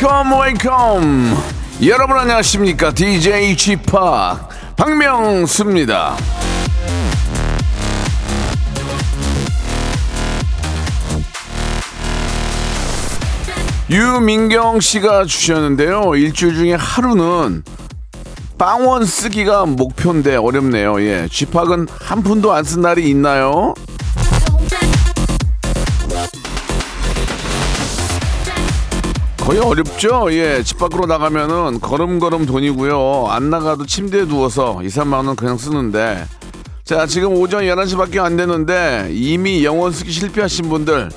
Welcome welcome 여러분 안녕하십니까 DJ 쥐팍 박명수입니다. 유민경 씨가 주셨는데요. 일주일 중에 하루는 빵원 쓰기가 목표인데 어렵네요. 예. 쥐팍은 한 푼도 안 쓴 날이 있나요? 거의 어렵죠? 예. 집 밖으로 나가면은 걸음걸음 돈이고요. 안 나가도 침대에 누워서 2, 3만 원 그냥 쓰는데. 자, 지금 오전 11시밖에 안 되는데 이미 영원 쓰기 실패하신 분들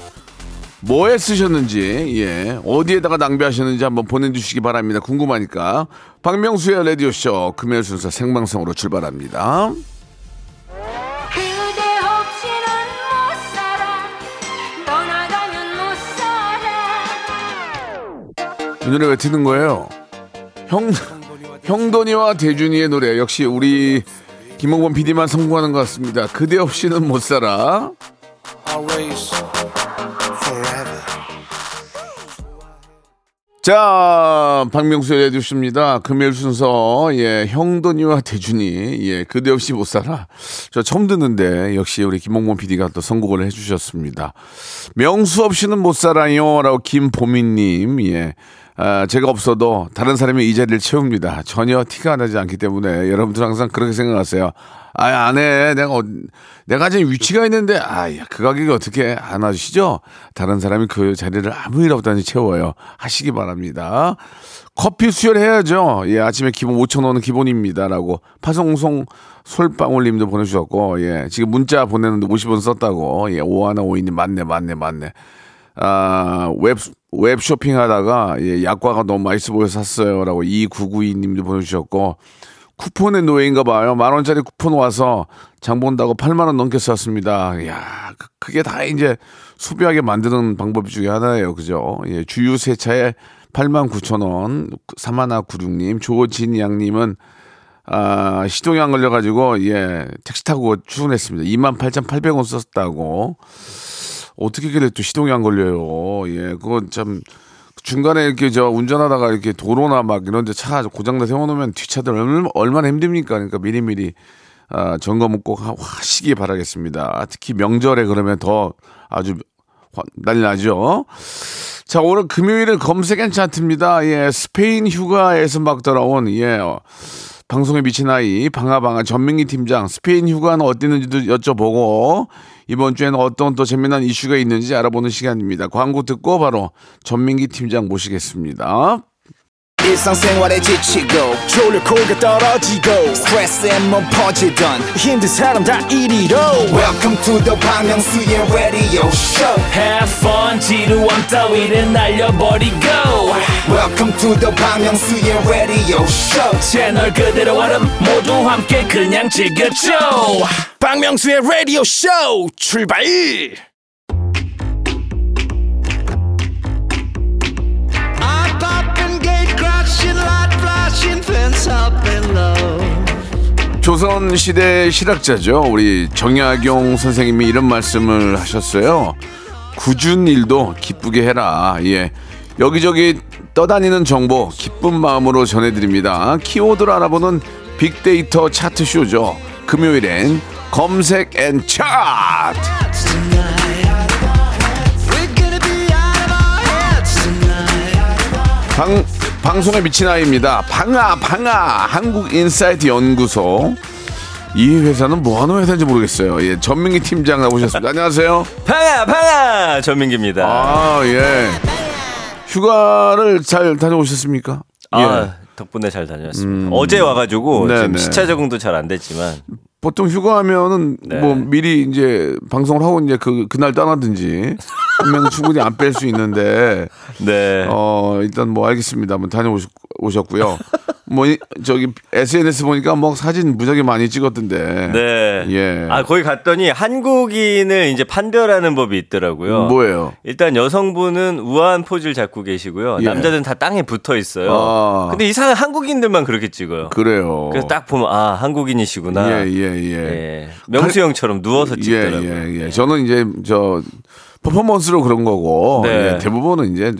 뭐에 쓰셨는지, 예, 어디에다가 낭비하셨는지 한번 보내주시기 바랍니다. 궁금하니까. 박명수의 라디오 쇼 금요일 순서 생방송으로 출발합니다. 이 노래 왜 트는 거예요? 형, 형돈이와 대준이의 노래. 역시 우리 김홍범 PD만 성공하는 것 같습니다. 그대 없이는 못 살아. 자, 박명수의 라디오쇼입니다. 금요일 순서, 예, 형돈이와 대준이, 예, 그대 없이 못 살아. 저 처음 듣는데, 역시 우리 김홍범 PD가 또 선곡을 해주셨습니다. 명수 없이는 못 살아요. 라고 김보민님, 예. 아, 제가 없어도 다른 사람이 이 자리를 채웁니다. 전혀 티가 나지 않기 때문에 여러분들 항상 그렇게 생각하세요. 아, 안 해. 내가, 어, 내가 지금 위치가 있는데, 아, 야, 그 가격이 어떻게 안 와주시죠? 다른 사람이 그 자리를 아무 일 없다니 채워요. 하시기 바랍니다. 커피 수혈해야죠. 예, 아침에 기본 5,000원은 기본입니다. 라고. 파송송 솔방울 님도 보내주셨고, 예, 지금 문자 보내는데 50원 썼다고. 예, 오하나 오이님 맞네, 맞네, 맞네. 아, 웹, 웹 쇼핑 하다가, 예, 약과가 너무 맛있어 보여서 샀어요. 라고 2992 님도 보내주셨고, 쿠폰의 노예인가 봐요. 만 원짜리 쿠폰 와서 장 본다고 8만 원 넘게 썼습니다. 그- 그게 다 이제 소비하게 만드는 방법 중에 하나예요. 그죠? 예, 주유 세차에 8만 9천 원, 사마나 구룡님, 조진 양 님은 아, 시동이 안 걸려 가지고, 예, 택시 타고 출근했습니다. 2만 8,800원 썼다고. 어떻게 그래 또 시동이 안 걸려요. 예, 그건 참 중간에 이렇게 저 운전하다가 이렇게 도로나 막 이런 데 차 고장나 세워놓으면 뒷차들 얼마, 얼마나 힘듭니까? 그러니까 미리미리 아, 점검은 꼭 하- 하시기 바라겠습니다. 특히 명절에 그러면 더 아주 화- 난리 나죠. 자, 오늘 금요일은 검색엔 차트입니다. 예, 스페인 휴가에서 막 돌아온, 예, 어, 방송에 미친 아이, 방아방아 전민기 팀장, 스페인 휴가는 어땠는지도 여쭤보고, 이번 주에는 어떤 또 재미난 이슈가 있는지 알아보는 시간입니다. 광고 듣고 바로 전민기 팀장 모시겠습니다. 지치고, 떨어지고, 퍼지던, welcome to the Bang radio show Have fun 지루함 따위를 날려버리고. Welcome to the Myung-soo's radio show. 채널 그대로 얼음 모두 함께 그냥 즐겨줘. 박명수의 radio show 출발! 조선 시대 실학자죠. 우리 정약용 선생님이 이런 말씀을 하셨어요. 굳은 일도 기쁘게 해라. 예. 여기저기 떠다니는 정보 기쁜 마음으로 전해드립니다. 키워드를 알아보는 빅데이터 차트 쇼죠. 금요일엔 검색 N 차트. 방, 방송에 미친 아이입니다. 방아, 방아, 한국인사이트 연구소. 이 회사는 뭐 하는 회사인지 모르겠어요. 예, 전민기 팀장 나오셨습니다. 안녕하세요. 방아 방아 전민기입니다. 아, 예. 휴가를 잘 다녀오셨습니까? 아, 예. 덕분에 잘 다녔습니다. 어제 와가지고 네, 지금 네. 시차 적응도 잘 안 됐지만 보통 휴가하면은 네. 뭐 미리 이제 방송을 하고 이제 그 그날 떠나든지 하면 충분히 안 뺄 수 있는데 네. 어 일단 뭐 알겠습니다. 한번 다녀오셨 오셨고요. 뭐 이- 저기 SNS 보니까 뭐 사진 무지하게 많이 찍었던데. 네. 예. 아, 거기 갔더니 한국인을 이제 판별하는 법이 있더라고요. 뭐예요? 일단 여성분은 우아한 포즈를 잡고 계시고요. 예. 남자들은 다 땅에 붙어 있어요. 아. 근데 이상한 한국인들만 그렇게 찍어요. 그래요. 그래서 딱 보면 아 한국인이시구나. 예, 예, 예. 예. 명수 형처럼 누워서 찍더라고요. 예, 예, 예. 저는 이제 저 퍼포먼스로 그런 거고 네. 예, 대부분은 이제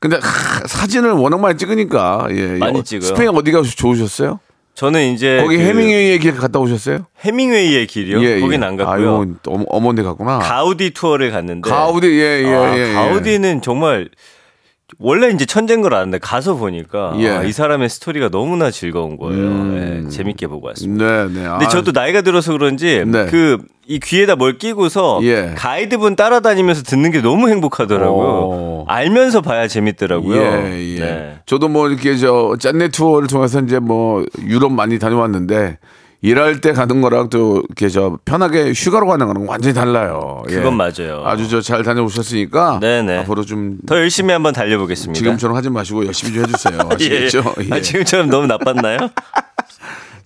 근데 하, 사진을 워낙 많이 찍으니까 예. 많이 어, 찍어요. 스페인 어디가 좋으셨어요? 저는 이제 거기 그 해밍웨이의 길 갔다 오셨어요? 해밍웨이의 길이요. 거긴 안 갔고요. 아유, 어머, 어머니 갔구나. 가우디 투어를 갔는데 가우디 예, 예, 아, 예, 예. 가우디는 정말 원래 이제 천재인 걸 아는데 가서 보니까 예. 아, 이 사람의 스토리가 너무나 즐거운 거예요. 음. 예, 재밌게 보고 왔습니다. 네, 네. 근데 저도 나이가 들어서 그런지 네. 그이 귀에다 뭘 끼고서 예. 가이드분 따라다니면서 듣는 게 너무 행복하더라고요. 오. 알면서 봐야 재밌더라고요. 예, 예. 네. 저도 뭐 이렇게 저 짠내 투어를 통해서 이제 뭐 유럽 많이 다녀왔는데 일할 때 가는 거랑 또 이렇게 저 편하게 휴가로 가는 거랑 완전히 달라요. 예. 그건 맞아요. 아주 저 잘 다녀오셨으니까 네네. 앞으로 좀 더 열심히 한번 달려보겠습니다. 지금처럼 하지 마시고 열심히 좀 해주세요. 예. 아시겠죠? 예. 아, 지금처럼 너무 나빴나요?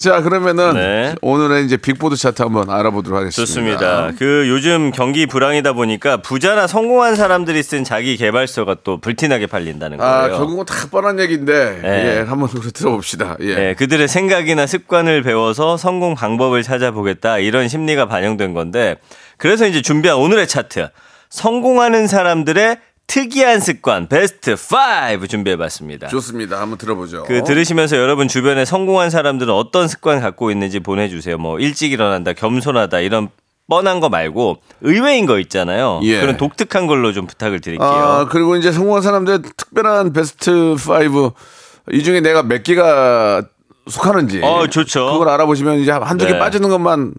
자 그러면은 네. 오늘의 이제 빅보드 차트 한번 알아보도록 하겠습니다. 좋습니다. 그 요즘 경기 불황이다 보니까 부자나 성공한 사람들이 쓴 자기 개발서가 또 불티나게 팔린다는 거예요. 아 결국은 다 뻔한 얘기인데 네. 예, 한번 들어봅시다. 예. 네, 그들의 생각이나 습관을 배워서 성공 방법을 찾아보겠다 이런 심리가 반영된 건데 그래서 이제 준비한 오늘의 차트 성공하는 사람들의 특이한 습관 베스트 5 준비해봤습니다. 좋습니다. 한번 들어보죠. 그 들으시면서 여러분 주변에 성공한 사람들은 어떤 습관 갖고 있는지 보내주세요. 뭐 일찍 일어난다, 겸손하다 이런 뻔한 거 말고 의외인 거 있잖아요. 예. 그런 독특한 걸로 좀 부탁을 드릴게요. 아, 그리고 이제 성공한 사람들의 특별한 베스트 5. 이 중에 내가 몇 개가 속하는지. 어, 좋죠. 그걸 알아보시면 이제 한두 개 네. 빠지는 것만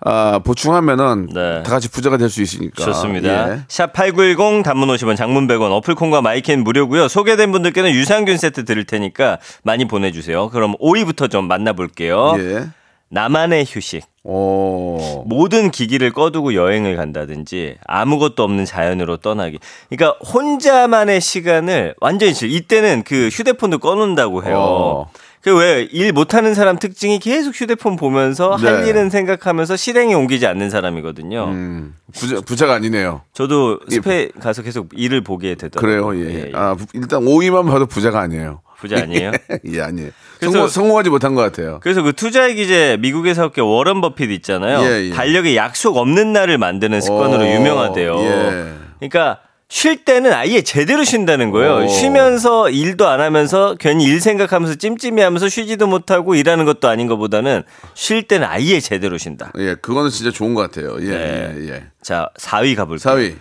아, 보충하면은 네. 다 같이 부자가 될 수 있으니까. 좋습니다. 예. 샵8910 단문 50원 장문 100원 어플콘과 마이캔 무료고요. 소개된 분들께는 유산균 세트 드릴 테니까 많이 보내 주세요. 그럼 5위부터 좀 만나 볼게요. 예. 나만의 휴식. 오. 모든 기기를 꺼두고 여행을 간다든지 아무것도 없는 자연으로 떠나기. 그러니까 혼자만의 시간을 완전히 즐. 이때는 그 휴대폰도 꺼놓는다고 해요. 어. 그왜일 못하는 사람 특징이 계속 휴대폰 보면서 할 네. 일은 생각하면서 실행에 옮기지 않는 사람이거든요. 음, 부자, 부자가 아니네요. 저도 스페 가서 계속 일을 보게 되더라고요. 그래요, 예. 예, 예. 아, 부- 일단 5위만 봐도 부자가 아니에요. 부자 아니에요? 예, 아니에요. 그래서- 성공, 성공하지 못한 것 같아요. 그래서 그 투자의 기재 미국에서 학교 워런 버핏 있잖아요. 예, 예. 달력에 약속 없는 날을 만드는 습관으로 어, 유명하대요. 예. 그러니까 쉴 때는 아예 제대로 쉰다는 거예요. 어. 쉬면서 일도 안 하면서 괜히 일 생각하면서 찜찜해하면서 쉬지도 못하고 일하는 것도 아닌 것보다는 쉴 때는 아예 제대로 쉰다. 예, 그거는 진짜 좋은 것 같아요. 예, 네. 예, 예. 자, 4위 가볼게요. 4위.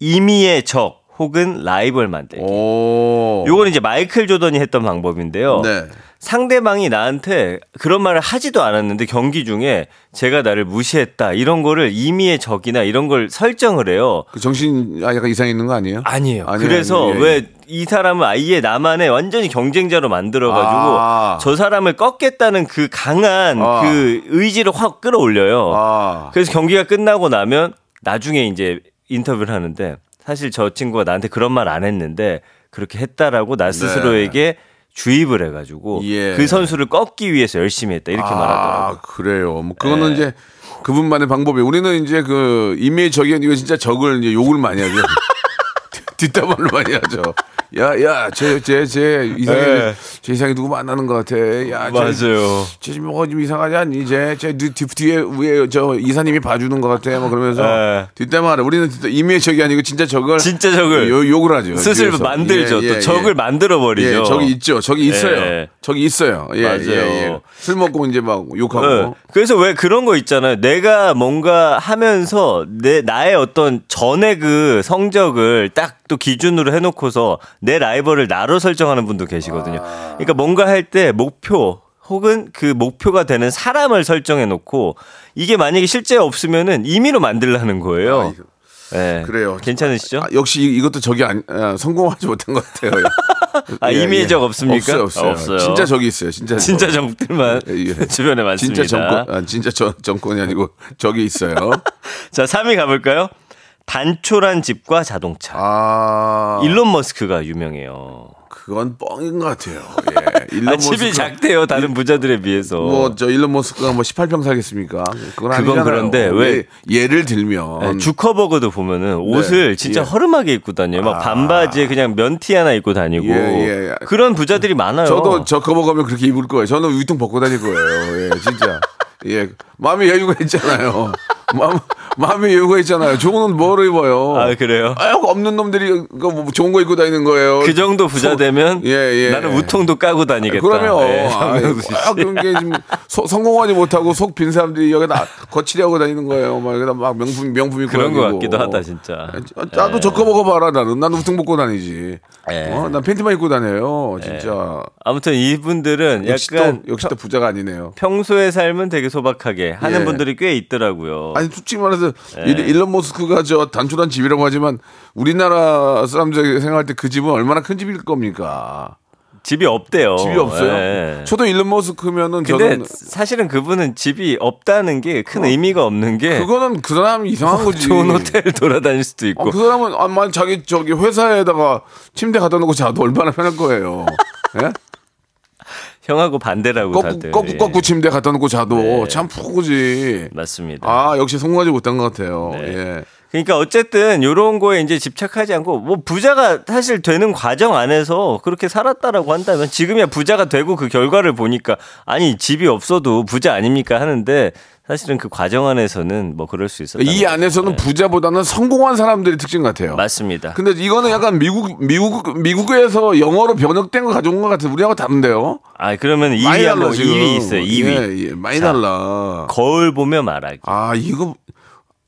임의의 적 혹은 라이벌 만들기. 오. 요거는 이제 마이클 조던이 했던 방법인데요. 네. 상대방이 나한테 그런 말을 하지도 않았는데 경기 중에 제가 나를 무시했다 이런 거를 임의의 적이나 이런 걸 설정을 해요. 그 정신 아 약간 이상 있는 거 아니에요? 아니에요. 아니에요, 그래서. 예, 예. 왜이 사람을 아예 나만의 완전히 경쟁자로 만들어가지고 아. 저 사람을 꺾겠다는 그 강한 아. 그 의지를 확 끌어올려요. 아. 그래서 경기가 끝나고 나면 나중에 이제 인터뷰를 하는데 사실 저 친구가 나한테 그런 말 안 했는데 그렇게 했다라고 나 스스로에게 주입을 해가지고 네. 예. 그 선수를 꺾기 위해서 열심히 했다 이렇게 말하더라고요. 아, 그래요. 뭐 그거는 네. 이제 그분만의 방법이. 우리는 이제 그 인미의 적이 아니고 진짜 적을 이제 욕을 많이 하죠. 뒷담화를 많이 하죠. 야, 야, 쟤, 쟤, 쟤 이상해, 네. 쟤 이상해 누구 만나는 것 같아. 야, 쟤, 맞아요. 쟤 지금 뭐가 좀 이상하지 않니? 쟤, 쟤 뒤, 뒤- 뒤에 위에 저 이사님이 봐주는 것 같아. 뭐 그러면서 네. 뒷담화를. 우리는 인미의 적이 아니고 진짜 적을 진짜 적을 요, 욕을 하죠. 스스로 뒤에서. 만들죠. 예, 또 예, 적을 예. 만들어 버리죠. 예, 적이 있죠. 적이 있어요. 예. 적이 있어요. 예, 맞아요. 예, 예. 술 먹고 이제 막 욕하고. 네. 그래서 왜 그런 거 있잖아요. 내가 뭔가 하면서 내 나의 어떤 전의 그 성적을 딱또 기준으로 해놓고서 내 라이벌을 나로 설정하는 분도 계시거든요. 그러니까 뭔가 할 때 목표 혹은 그 목표가 되는 사람을 설정해 놓고 이게 만약에 실제 없으면은 임의로 만들라는 거예요. 아, 이거- 네. 그래요. 괜찮으시죠? 아, 역시 이- 이것도 적이 안, 아, 성공하지 못한 것 같아요. 아, 예, 임의의 예. 적 없습니까? 없어요, 없어요. 없어요. 진짜 적이 있어요. 진짜. 진짜 적. 정들만 예, 예. 주변에 많습니다. 진짜 정권, 아, 진짜 정, 정권이 아니고 적이 있어요. 자, 3위 가볼까요? 단촐한 집과 자동차. 아, 일론 머스크가 유명해요. 그건 뻥인 것 같아요. 예. 일론 아, 집이 머스크- 작대요 다른 부자들에 비해서. 뭐 저 일론 머스크가 뭐 18평 살겠습니까? 그건 아니잖아요. 그런데 왜- 예, 를 들면 네, 주커버거도 보면은 옷을 진짜 예. 허름하게 입고 다녀요. 막 반바지에 그냥 면티 하나 입고 다니고 예, 예, 예. 그런 부자들이 많아요. 저도 저 커버 가면 그렇게 입을 거예요. 저는 위통 벗고 다닐 거예요. 예, 진짜. 예, 마음의 여유가 있잖아요. 마음, 마음의 여유가 있잖아요. 좋은 옷 뭐로 입어요? 아 그래요? 아, 없는 놈들이 그뭐 좋은 거 입고 다니는 거예요. 그 정도 부자 되면 예, 예. 나는 우통도 까고 다니겠다. 그러면 예, 아, 씨. 아, 그런 게 지금 소- 성공하지 못하고 속 빈 사람들이 여기다 거치려고 다니는 거예요. 막 여기다 막 명품 명품 입고 그런 것 다니고. 같기도 하다 진짜. 아, 나도 저거 먹어봐라 나는 나는 우통 벗고 다니지. 예. 어, 난 팬티만 입고 다녀요. 진짜. 아무튼 이분들은 역시 약간 또 역시 또 부자가 아니네요. 평소의 삶은 되게 소박하게 하는 예. 분들이 꽤 있더라고요. 아니 솔직히 말해서 예. 일- 일론 머스크가 저 단촐한 집이라고 하지만 우리나라 사람들이 생각할 때 그 집은 얼마나 큰 집일 겁니까? 집이 없대요. 집이 없어요. 예. 저도 일론 머스크면은 근데 저는 사실은 그분은 집이 없다는 게큰 의미가 없는 게 그거는 그 사람이 이상한 거지. 좋은 호텔 돌아다닐 수도 있고 어, 그 사람은 아마 자기 저기 회사에다가 침대 갖다 놓고 자도 얼마나 편할 거예요. 예? 형하고 반대라고 거꾸 다들. 거꾸 예. 거꾸 침대 갖다 놓고 자도 네. 참 푸고지. 맞습니다. 아 역시 성공하지 못한 것 같아요. 네. 예. 그러니까 어쨌든 요런 거에 이제 집착하지 않고 뭐 부자가 사실 되는 과정 안에서 그렇게 살았다라고 한다면 지금이야 부자가 되고 그 결과를 보니까 아니 집이 없어도 부자 아닙니까 하는데 사실은 그 과정 안에서는 뭐 그럴 수 있었다. 이 안에서는 부자보다는 성공한 사람들의 특징 같아요. 네. 맞습니다. 근데 이거는 약간 미국 미국 미국에서 영어로 번역된 거 가져온 것 같아요. 우리하고 다른데요. 아 그러면 많이 2위 달라 한번 지금. 2위 있어요. 2위. 예, 예, 많이 자. 달라. 거울 보며 말하기. 아 이거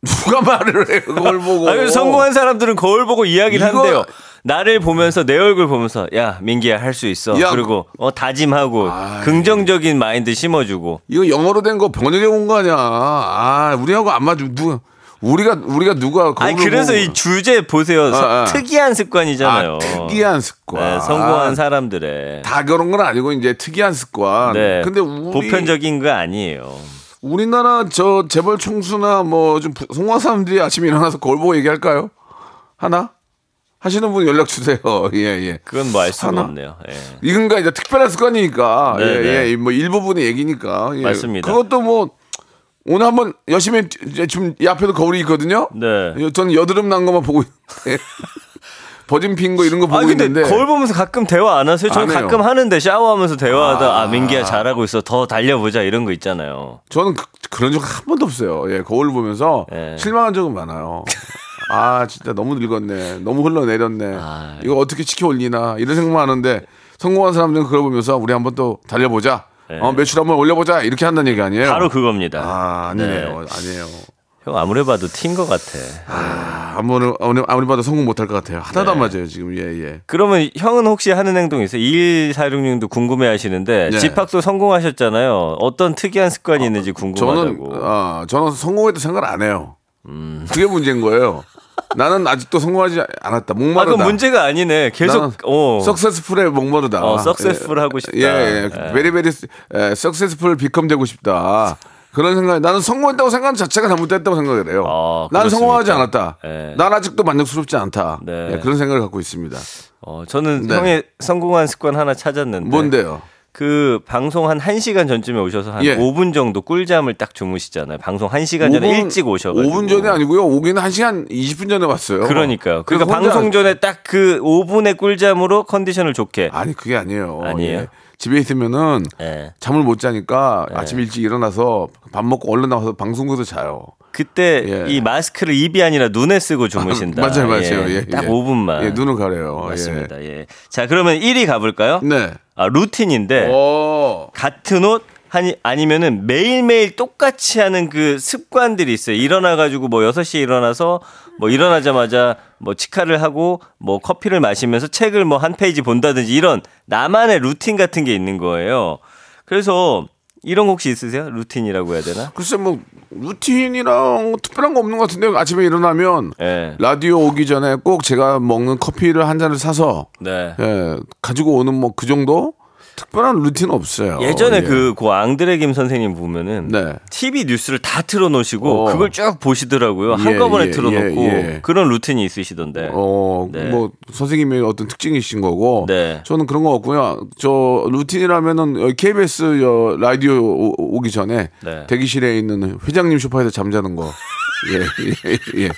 누가 말을 해 그걸 보고. 아, 그래서 성공한 사람들은 거울 보고 이야기를 이거- 한대요. 나를 보면서 내 얼굴 보면서 야 민기야 할 수 있어. 야, 그리고 어 다짐하고 아이. 긍정적인 마인드 심어주고. 이거 영어로 된 거 번역해 온 거 아니야. 아 우리하고 안 맞아. 누가 우리가 우리가 누가 아니 그래서 보고- 이 주제 보세요. 서- 아, 아. 특이한 습관이잖아요. 아, 특이한 습관. 네, 성공한 사람들의 다 그런 건 아니고 이제 특이한 습관. 네, 근데 우리 보편적인 거 아니에요. 우리나라 저 재벌 총수나 뭐좀 성공한 사람들이 아침에 일어나서 거울 보고 얘기할까요? 하나? 하시는 분 연락 주세요. 예, 예. 그건 뭐 알 수가 하나? 없네요. 예. 이건가 이제 특별한 습관이니까. 네, 예, 네. 예. 뭐 일부분의 얘기니까. 예. 맞습니다. 그것도 뭐 오늘 한번 열심히 지금 이 앞에도 거울이 있거든요. 네. 예, 저는 여드름 난 것만 보고 있- 예. 버진 핀거 이런 거 보고 아 근데 있는데 거울 보면서 가끔 대화 안 하세요? 저는 안. 가끔 하는데 샤워하면서 대화하다 아, 민기야 잘하고 있어 더 달려보자 이런 거 있잖아요. 저는 그, 런 적 한 번도 없어요. 예, 거울 보면서 예. 실망한 적은 많아요. 아, 진짜 너무 늙었네. 너무 흘러내렸네. 아, 이거 어떻게 치켜 올리나. 이런 생각만 하는데 성공한 사람들은 그걸 보면서 우리 한번 또 달려보자. 예. 어, 매출 한번 올려보자. 이렇게 한다는 얘기 아니에요? 바로 그겁니다. 아, 아니네요. 네. 아니에요. 형 아무리 봐도 튄 것 같아. 아, 아무리, 아무리, 아무리 봐도 성공 못할 것 같아요. 하나도 안 네. 맞아요, 지금. 예, 예. 그러면 형은 혹시 하는 행동 있어요? 2146님도 궁금해 하시는데 네. 집합도 성공하셨잖아요. 어떤 특이한 습관이 있는지 저는, 궁금하다고. 아, 저는 성공했다 생각을 안 해요. 음. 그게 문제인 거예요. 나는 아직도 성공하지 않았다. 아, 목마르다. 그건 문제가 아니네. 계속 어. 석세스풀에 목마르다. 어, 석세스풀 하고 싶다. 예, 예. 예. 베리베리 석세스풀 비컴 되고 싶다. 그런 생각. 나는 성공했다고 생각하는 자체가 잘못됐다고 생각을 해요. 어, 나는 성공하지? 않았다. 예. 난 아직도 만족스럽지 않다. 네. 예, 그런 생각을 갖고 있습니다. 어, 저는 네. 형의 성공한 습관 하나 찾았는데 뭔데요? 그 방송 한 1시간 전쯤에 오셔서 한 예. 5분 정도 꿀잠을 딱 주무시잖아요. 방송 1시간 전에 5분 일찍 오셔 가지고. 5분 전에 아니고요. 오기는 1시간 20분 전에 왔어요. 그러니까요. 그러니까 방송 전에 딱 그 5분의 꿀잠으로 컨디션을 좋게. 아니 그게 아니에요. 아니에요? 예. 집에 있으면은 예. 잠을 못 자니까 아침 일찍 일어나서 밥 먹고 얼른 나와서 방송국에서 자요. 그때 예. 이 마스크를 입이 아니라 눈에 쓰고 주무신다. 맞아요, 맞아요. 예, 딱 예. 5분만. 예, 눈을 가려요. 맞습니다. 예. 자, 그러면 1위 가볼까요? 예. 네. 아, 루틴인데 오. 같은 옷 아니 아니면은 매일매일 똑같이 하는 그 습관들이 있어요. 일어나 가지고 뭐 6시에 일어나서 뭐 일어나자마자 뭐 치카를 하고 뭐 커피를 마시면서 책을 뭐 한 페이지 본다든지 이런 나만의 루틴 같은 게 있는 거예요. 그래서 이런 거 혹시 있으세요? 루틴이라고 해야 되나? 글쎄 뭐 루틴이랑 특별한 거 없는 것 같은데 아침에 일어나면 예. 라디오 오기 전에 꼭 제가 먹는 커피를 한 잔을 사서 네. 예, 가지고 오는 뭐 그 정도 특별한 루틴 없어요. 예전에 예. 그, 고 앙드레 김 선생님 보면은 네. TV 뉴스를 다 틀어놓으시고 어. 그걸 쭉 보시더라고요. 예, 한꺼번에 예, 틀어놓고 예, 예. 그런 루틴이 있으시던데. 어, 네. 뭐 선생님의 어떤 특징이신 거고. 네. 저는 그런 거 없고요. 저 루틴이라면은 KBS 여 라디오 오- 오기 전에 네. 대기실에 있는 회장님 소파에서 잠자는 거. 예, 예, 예.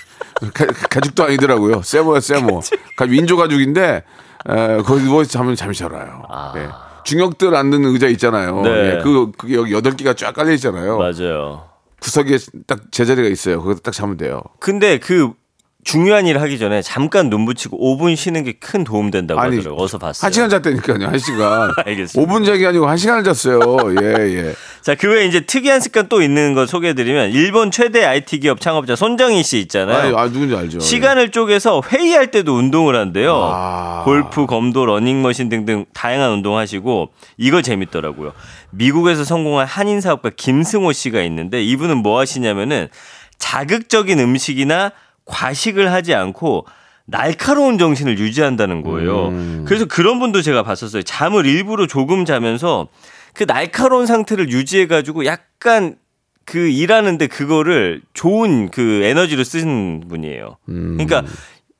가, 가족도 아니더라고요. 세모야 세모. 가- 민조 가족인데 에, 거기 누워 잠을 잠이 잘 와요. 예. 중역들 앉는 의자 있잖아요. 아. 네. 예, 그 그게 여기 여덟 개가 쫙 깔려 있잖아요. 맞아요. 구석에 딱 제자리가 있어요. 거기서 딱 자면 돼요. 근데 그 중요한 일 하기 전에 잠깐 눈 붙이고 5분 쉬는 게 큰 도움 된다고 아니, 하더라고요. 어서 봤어요. 한 시간 잤다니까요. 한 시간. 알겠습니다. 5분 자기 아니고 한 시간을 잤어요. 예, 예. 자, 그 외에 이제 특이한 습관 또 있는 거 소개해 드리면 일본 최대 IT 기업 창업자 손정희 씨 있잖아요. 아, 아 누군지 알죠. 시간을 쪼개서 회의할 때도 운동을 한대요. 아. 골프, 검도, 러닝머신 등등 다양한 운동하시고 이거 재밌더라고요. 미국에서 성공한 한인 사업가 김승호 씨가 있는데 이분은 뭐 하시냐면은 자극적인 음식이나 과식을 하지 않고 날카로운 정신을 유지한다는 거예요. 음. 그래서 그런 분도 제가 봤었어요. 잠을 일부러 조금 자면서 그 날카로운 상태를 유지해 가지고 약간 그 일하는데 그거를 좋은 그 에너지로 쓰는 분이에요. 음. 그러니까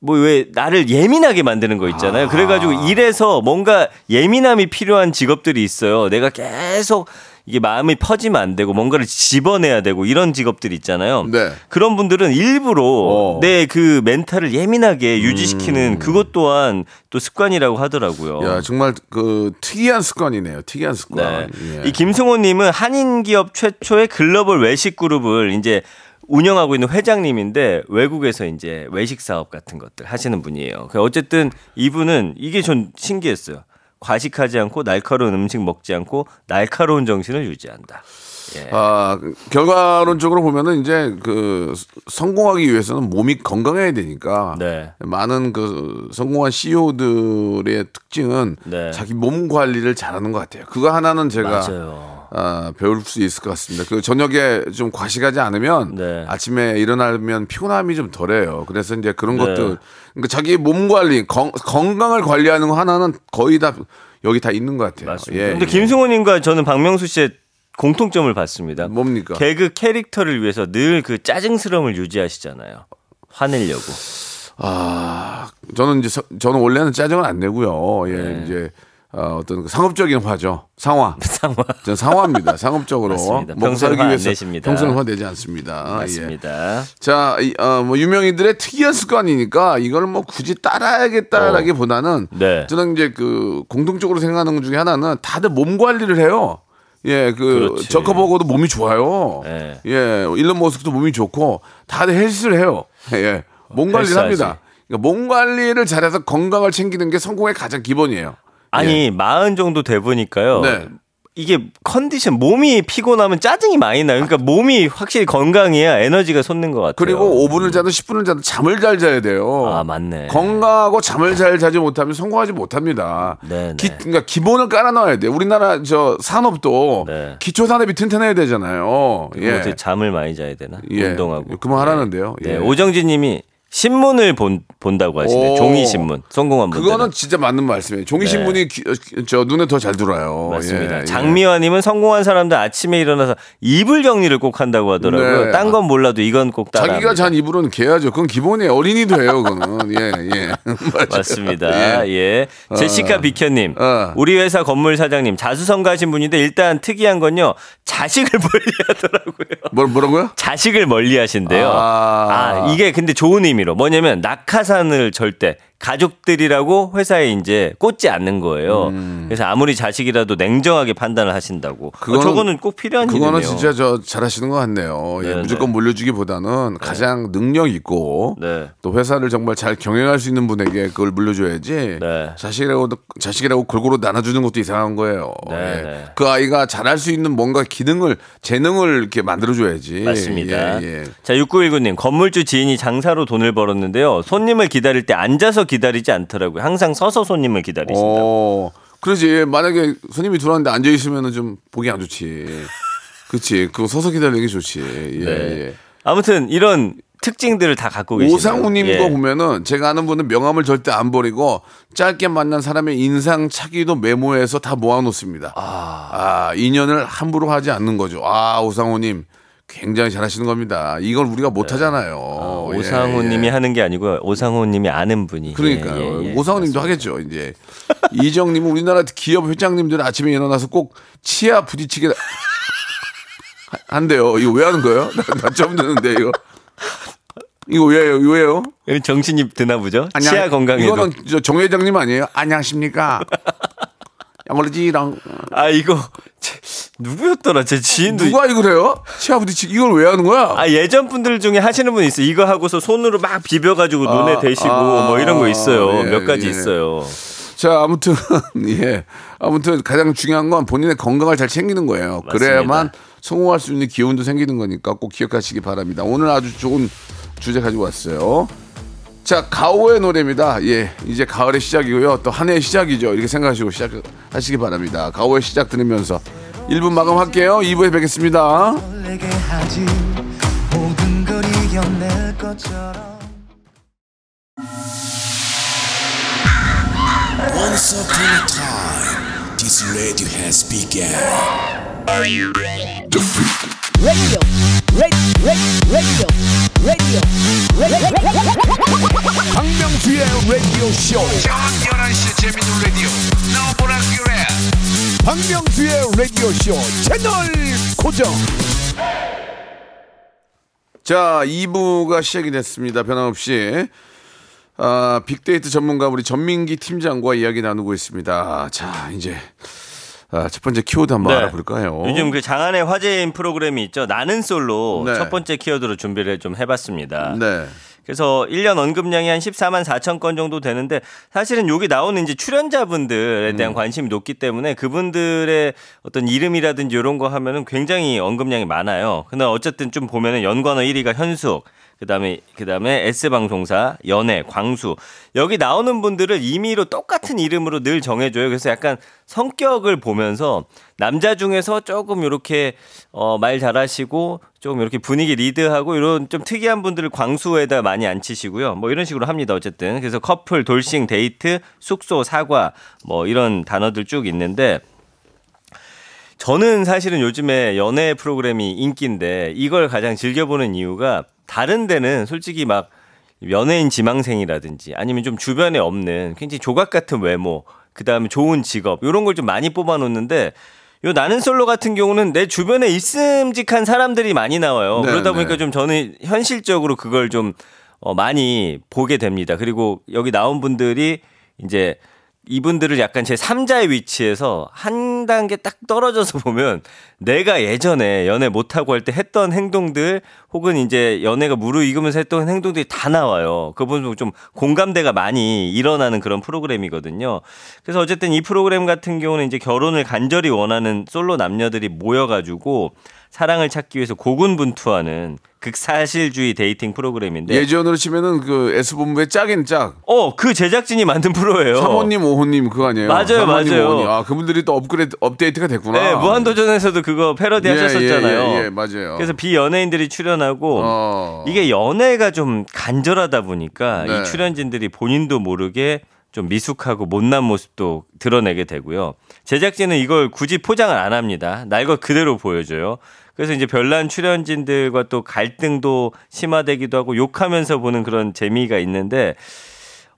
뭐 왜 나를 예민하게 만드는 거 있잖아요. 그래가지고 일에서 뭔가 예민함이 필요한 직업들이 있어요. 내가 계속 이게 마음이 퍼지면 안 되고 뭔가를 집어내야 되고 이런 직업들 있잖아요. 네. 그런 분들은 일부러 어. 음. 내그 멘탈을 예민하게 유지시키는 그것 또한 또 습관이라고 하더라고요. 야, 정말 그 특이한 습관이네요. 특이한 습관. 네. 예. 이 김승호님은 한인 기업 최초의 글로벌 외식 그룹을 이제 운영하고 있는 회장님인데 외국에서 이제 외식 사업 같은 것들 하시는 분이에요. 그 어쨌든 이분은 이게 전 신기했어요. 과식하지 않고 날카로운 음식 먹지 않고 날카로운 정신을 유지한다. 예. 아, 결과론적으로 보면은 이제 그 성공하기 위해서는 몸이 건강해야 되니까 네. 많은 그 성공한 CEO들의 특징은 네. 자기 몸 관리를 잘하는 것 같아요. 그거 하나는 제가 맞아요. 아, 배울 수 있을 것 같습니다. 그 저녁에 좀 과식하지 않으면 네. 아침에 일어나면 피곤함이 좀 덜해요. 그래서 이제 그런 네. 것들 그러니까 자기 몸 관리, 건, 건강을 관리하는 거 하나는 거의 다 여기 다 있는 것 같아요. 맞습니다. 예, 근데 예. 김승호님과 저는 박명수 씨의 공통점을 봤습니다. 뭡니까? 개그 캐릭터를 위해서 늘 그 짜증스러움을 유지하시잖아요. 화내려고. 아, 저는 이제 서- 저는 원래는 짜증을 안 내고요. 예, 네. 이제 어, 어떤 그 상업적인 화죠. 상화. 상황. 저는 상화입니다. 상업적으로. 먹고 살기 위해서. 평소는 화 내지 않습니다. 예. 맞습니다. 자, 이, 어, 뭐 유명인들의 특이한 습관이니까 이걸 뭐 굳이 따라야겠다라기보다는 네. 저는 이제 그 공통적으로 생각하는 것 중에 하나는 다들 몸 관리를 해요. 예, 그 그렇지. 저커버거도 몸이 좋아요. 네. 예, 일론 머스크도 몸이 좋고 다들 헬스를 해요. 예, 몸 관리를 헬스하지. 합니다. 그러니까 몸 관리를 잘해서 건강을 챙기는 게 성공의 가장 기본이에요. 아니 마흔 정도 돼 보니까요. 네. 이게 컨디션 몸이 피곤하면 짜증이 많이 나요. 그러니까 몸이 확실히 건강해야 에너지가 솟는 것 같아요. 그리고 5분을 자든 10분을 자든 잠을 잘 자야 돼요. 아 맞네. 건강하고 잠을 잘 자지 못하면 성공하지 못합니다. 네네. 기, 그러니까 기본을 깔아놔야 돼. 우리나라 저 산업도 네. 기초 산업이 튼튼해야 되잖아요. 예. 예. 잠을 많이 자야 되나? 예. 운동하고. 그만하라는데요. 네. 예. 오정진님이 신문을 본, 본다고 하시네. 오. 종이 신문. 성공한 분들. 그거는 진짜 맞는 말씀이에요. 종이 신문이 기- 저 눈에 더 잘 들어와요. 네. 맞습니다. 예, 예. 장미화님은 성공한 사람들 아침에 일어나서 이불 정리를 꼭 한다고 하더라고요. 네. 딴 건 몰라도 이건 꼭 따라. 자기가 잔 이불은 개야죠. 그건 기본이에요. 어린이도 해요. 그거는 예 예. 맞아요. 맞습니다. 예. 제시카 비켜님, 어. 우리 회사 건물 사장님 자수성가하신 분인데 일단 특이한 건요 자식을 멀리하더라고요. 뭐, 뭐라고요? 자식을 멀리하신대요. 아. 아. 이게 근데 좋은 의미로. 뭐냐면 낙하산을 절대 가족들이라고 회사에 이제 꽂지 않는 거예요. 그래서 아무리 자식이라도 냉정하게 판단을 하신다고. 어, 그거는- 저거는 꼭 필요한 그거는 일이네요. 진짜 저 잘하시는 것 같네요. 예, 네, 무조건 네. 물려주기보다는 가장 능력 있고 네. 또 회사를 정말 잘 경영할 수 있는 분에게 그걸 물려줘야지. 네. 자식이라고 자식이라고 골고루 나눠주는 것도 이상한 거예요. 네, 예. 네. 그 아이가 잘할 수 있는 뭔가 기능을 재능을 이렇게 만들어줘야지. 맞습니다. 예, 예. 자, 6919님, 건물주 지인이 장사로 돈을 벌었는데요. 손님을 기다릴 때 앉아서 기다리지 않더라고요. 항상 서서 손님을 기다리신다고. 어, 그러지. 만약에 손님이 들어왔는데 앉아 있으면은 좀 보기 안 좋지. 그렇지. 그거 서서 기다리는 게 좋지. 예, 네. 예. 아무튼 이런 특징들을 다 갖고 계시네요. 오상우님 예. 거 보면은 제가 아는 분은 명함을 절대 안 버리고 짧게 만난 사람의 인상 차기도 메모해서 다 모아놓습니다. 아, 인연을 함부로 하지 않는 거죠. 아 오상우님 굉장히 잘하시는 겁니다. 이걸 우리가 못 하잖아요. 예, 네. 오상우님이 예. 하는 게 아니고요. 오상우님이 아는 분이. 그러니까 예, 예, 예. 오상우님도 하겠죠. 이제 이정님은 우리나라 기업 회장님들 아침에 일어나서 꼭 치아 부딪히게 하- 한대요. 이거 왜 하는 거예요? 나, 나 처음 듣는데 이거. 이거 왜요? 이거 왜요? 정신이 드나 보죠. 안녕- 치아 건강에도. 이거는 저정 회장님 아니에요? 안녕하십니까? 양걸리지랑 아 이거 제- 누구였더라? 제 지인도. 누가 이걸 해요? 치아 부딪히기 이걸 왜 하는 거야? 아 예전 분들 중에 하시는 분 있어요. 이거 하고서 손으로 막 비벼가지고 눈에 대시고 아, 뭐 이런 거 있어요. 예, 몇 가지 예. 있어요. 자, 아무튼 예, 아무튼 가장 중요한 건 본인의 건강을 잘 챙기는 거예요. 그래야만 성공할 수 있는 기운도 생기는 거니까 꼭 기억하시기 바랍니다. 오늘 아주 좋은 주제 가지고 왔어요. 자, 가오의 노래입니다. 예, 이제 가을의 시작이고요. 또 한 해의 시작이죠. 이렇게 생각하시고 시작하시기 바랍니다. 가오의 시작 들으면서 1분 마감할게요. 2부에 뵙겠습니다. Time, this radio has begun. 박명수의 라디오 쇼. 박명수의 라디오 쇼 채널 고정. 자, 2부가 시작이 됐습니다. 변함없이 아, 빅데이터 전문가 우리 전민기 팀장과 이야기 나누고 있습니다. 자, 이제 아, 첫 번째 키워드 한번 네. 알아볼까요? 요즘 그 장안의 화제인 프로그램이 있죠. 나는 솔로 네. 첫 번째 키워드로 준비를 좀 해봤습니다. 네. 그래서 1년 언급량이 한 14만 4천 건 정도 되는데 사실은 여기 나오는 이제 출연자분들에 음. 대한 관심이 높기 때문에 그분들의 어떤 이름이라든지 이런 거 하면은 굉장히 언급량이 많아요. 근데 어쨌든 좀 보면은 연관어 1위가 현숙, 그다음에 그다음에 S 방송사, 연애, 광수 여기 나오는 분들을 임의로 똑같은 이름으로 늘 정해줘요. 그래서 약간 성격을 보면서 남자 중에서 조금 이렇게 어, 말 잘하시고 조금 이렇게 분위기 리드하고 이런 좀 특이한 분들을 광수에다 많이 앉히시고요. 뭐 이런 식으로 합니다. 어쨌든 그래서 커플, 돌싱, 데이트, 숙소, 사과 뭐 이런 단어들 쭉 있는데 저는 사실은 요즘에 연애 프로그램이 인기인데 이걸 가장 즐겨보는 이유가 다른 데는 솔직히 막 연예인 지망생이라든지 아니면 좀 주변에 없는 굉장히 조각 같은 외모, 그 다음에 좋은 직업, 이런 걸 좀 많이 뽑아 놓는데 요 나는 솔로 같은 경우는 내 주변에 있음직한 사람들이 많이 나와요. 네, 그러다 네. 보니까 좀 저는 현실적으로 그걸 좀 어, 많이 보게 됩니다. 그리고 여기 나온 분들이 이제 이분들을 약간 제 3자의 위치에서 한 단계 딱 떨어져서 보면 내가 예전에 연애 못하고 할 때 했던 행동들 혹은 이제 연애가 무르익으면서 했던 행동들이 다 나와요. 그 부분 좀 공감대가 많이 일어나는 그런 프로그램이거든요. 그래서 어쨌든 이 프로그램 같은 경우는 이제 결혼을 간절히 원하는 솔로 남녀들이 모여가지고 사랑을 찾기 위해서 고군분투하는 극사실주의 dating 프로그램인데 예전으로 치면은 그 S본부의 짝인 짝. 어, 그 제작진이 만든 프로예요. 사모님, 오호님 그거 아니에요? 맞아요, 맞아요. 오호님. 아, 그분들이 또 업그레이드, 업데이트가 됐구나. 네, 무한도전에서도 그거 패러디 예, 하셨었잖아요. 예, 예, 예, 맞아요. 그래서 비연예인들이 출연하고 어. 이게 연애가 좀 간절하다 보니까 네. 이 출연진들이 본인도 모르게 좀 미숙하고 못난 모습도 드러내게 되고요. 제작진은 이걸 굳이 포장을 안 합니다. 날 것 그대로 보여줘요. 그래서 이제 별난 출연진들과 또 갈등도 심화되기도 하고 욕하면서 보는 그런 재미가 있는데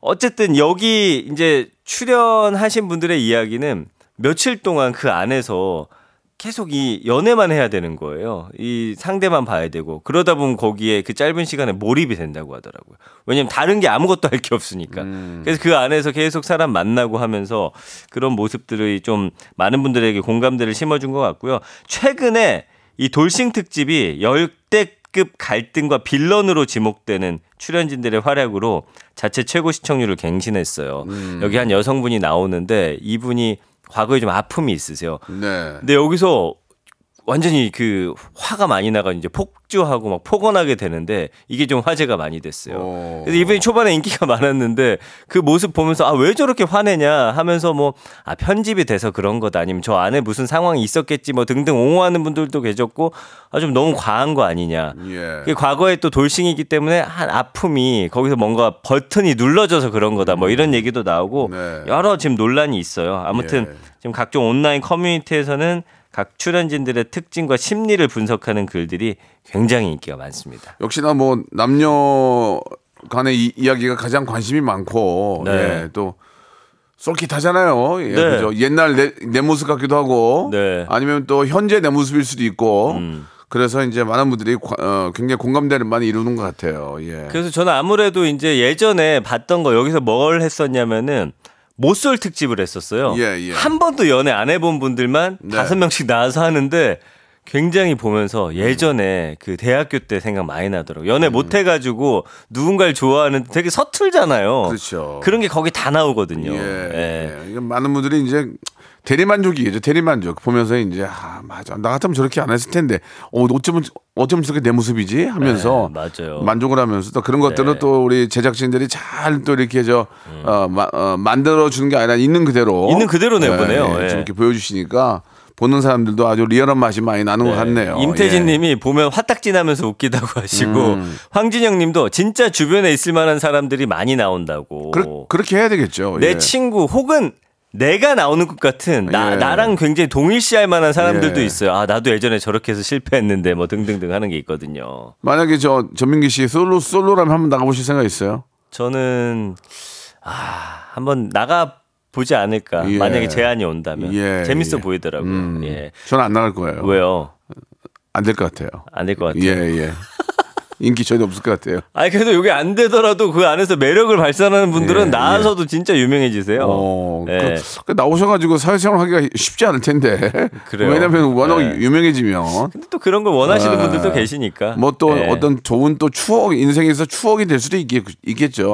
어쨌든 여기 이제 출연하신 분들의 이야기는 며칠 동안 그 안에서 계속 이 연애만 해야 되는 거예요. 이 상대만 봐야 되고 그러다 보면 거기에 그 짧은 시간에 몰입이 된다고 하더라고요. 왜냐면 다른 게 아무것도 할 게 없으니까. 그래서 그 안에서 계속 사람 만나고 하면서 그런 모습들이 좀 많은 분들에게 공감대를 심어준 것 같고요. 최근에 이 돌싱 특집이 열대급 갈등과 빌런으로 지목되는 출연진들의 활약으로 자체 최고 시청률을 갱신했어요. 여기 한 여성분이 나오는데 이분이 과거에 좀 아픔이 있으세요. 네. 근데 여기서 완전히 그 화가 많이 나가 이제 폭주하고 막 폭언하게 되는데 이게 좀 화제가 많이 됐어요. 오. 그래서 이분이 초반에 인기가 많았는데 그 모습 보면서 아 왜 저렇게 화내냐 하면서 뭐 아 편집이 돼서 그런 거다 아니면 저 안에 무슨 상황이 있었겠지 뭐 등등 옹호하는 분들도 계셨고 아 좀 너무 과한 거 아니냐. 예. 과거에 또 돌싱이기 때문에 한 아픔이 거기서 뭔가 버튼이 눌러져서 그런 거다 뭐 이런 얘기도 나오고 네. 여러 지금 논란이 있어요. 아무튼 예. 지금 각종 온라인 커뮤니티에서는 각 출연진들의 특징과 심리를 분석하는 글들이 굉장히 인기가 많습니다. 역시나 뭐 남녀 간의 이, 이야기가 가장 관심이 많고 네. 예, 또 솔깃하잖아요. 예, 네. 그죠? 옛날 내, 내 모습 같기도 하고 네. 음. 아니면 또 현재 내 모습일 수도 있고 그래서 이제 많은 분들이 과- 어, 굉장히 공감대를 많이 이루는 것 같아요. 예. 그래서 저는 아무래도 이제 예전에 봤던 거 여기서 뭘 했었냐면은 모쏠 특집을 했었어요. 예, 예. 한 번도 연애 안 해본 분들만 네. 다섯 명씩 나와서 하는데 굉장히 보면서 예전에 그 대학교 때 생각 많이 나더라고요. 연애 못 해가지고 누군가를 좋아하는 되게 서툴잖아요. 그렇죠. 그런 게 거기 다 나오거든요. 예, 예. 예. 많은 분들이 이제 대리만족이죠. 대리만족 보면서 이제 아 맞아 나 같으면 저렇게 안 했을 텐데 어 어쩌면 어쩌면 저렇게 내 모습이지 하면서 네, 맞아요. 만족을 하면서 또 그런 것들은 네. 음. 또 우리 제작진들이 잘 또 이렇게 저 어, 마- 어, 만들어 주는 게 아니라 있는 그대로 있는 그대로 내보내요. 예, 예. 좀 이렇게 보여주시니까 보는 사람들도 아주 리얼한 맛이 많이 나는 것 같네요. 임태진 예. 님이 보면 화딱지 나면서 웃기다고 하시고 음. 황진영 님도 진짜 주변에 있을 만한 사람들이 많이 나온다고. 그렇, 그렇게 해야 되겠죠. 내 예. 친구 혹은 내가 나오는 것 같은 나, 예. 나랑 굉장히 동일시할 만한 사람들도 예. 있어요. 아 나도 예전에 저렇게 해서 실패했는데 뭐 등등등 하는 게 있거든요. 만약에 저 전민기 씨 솔로 솔로라면 한번 나가보실 생각 있어요? 저는 아 한번 나가 보지 않을까. 예. 만약에 제안이 온다면 예, 재밌어 예. 보이더라고요. 음, 예. 저는 안 나갈 거예요. 왜요? 안 될 것 같아요. 안 될 것 같아요. 예, 예. 인기 전혀 없을 것 같아요. 아니 그래도 이게 안 되더라도 그 안에서 매력을 발산하는 분들은 예, 나와서도 진짜 유명해지세요. 어, 예. 그, 그 나오셔가지고 사회생활 하기가 쉽지 않을 텐데. 그래요? 왜냐면 워낙 네. 유명해지면. 근데 또 그런 걸 원하시는 아, 분들도 계시니까. 뭐또 예. 어떤 좋은 또 추억, 인생에서 추억이 될 수도 있겠.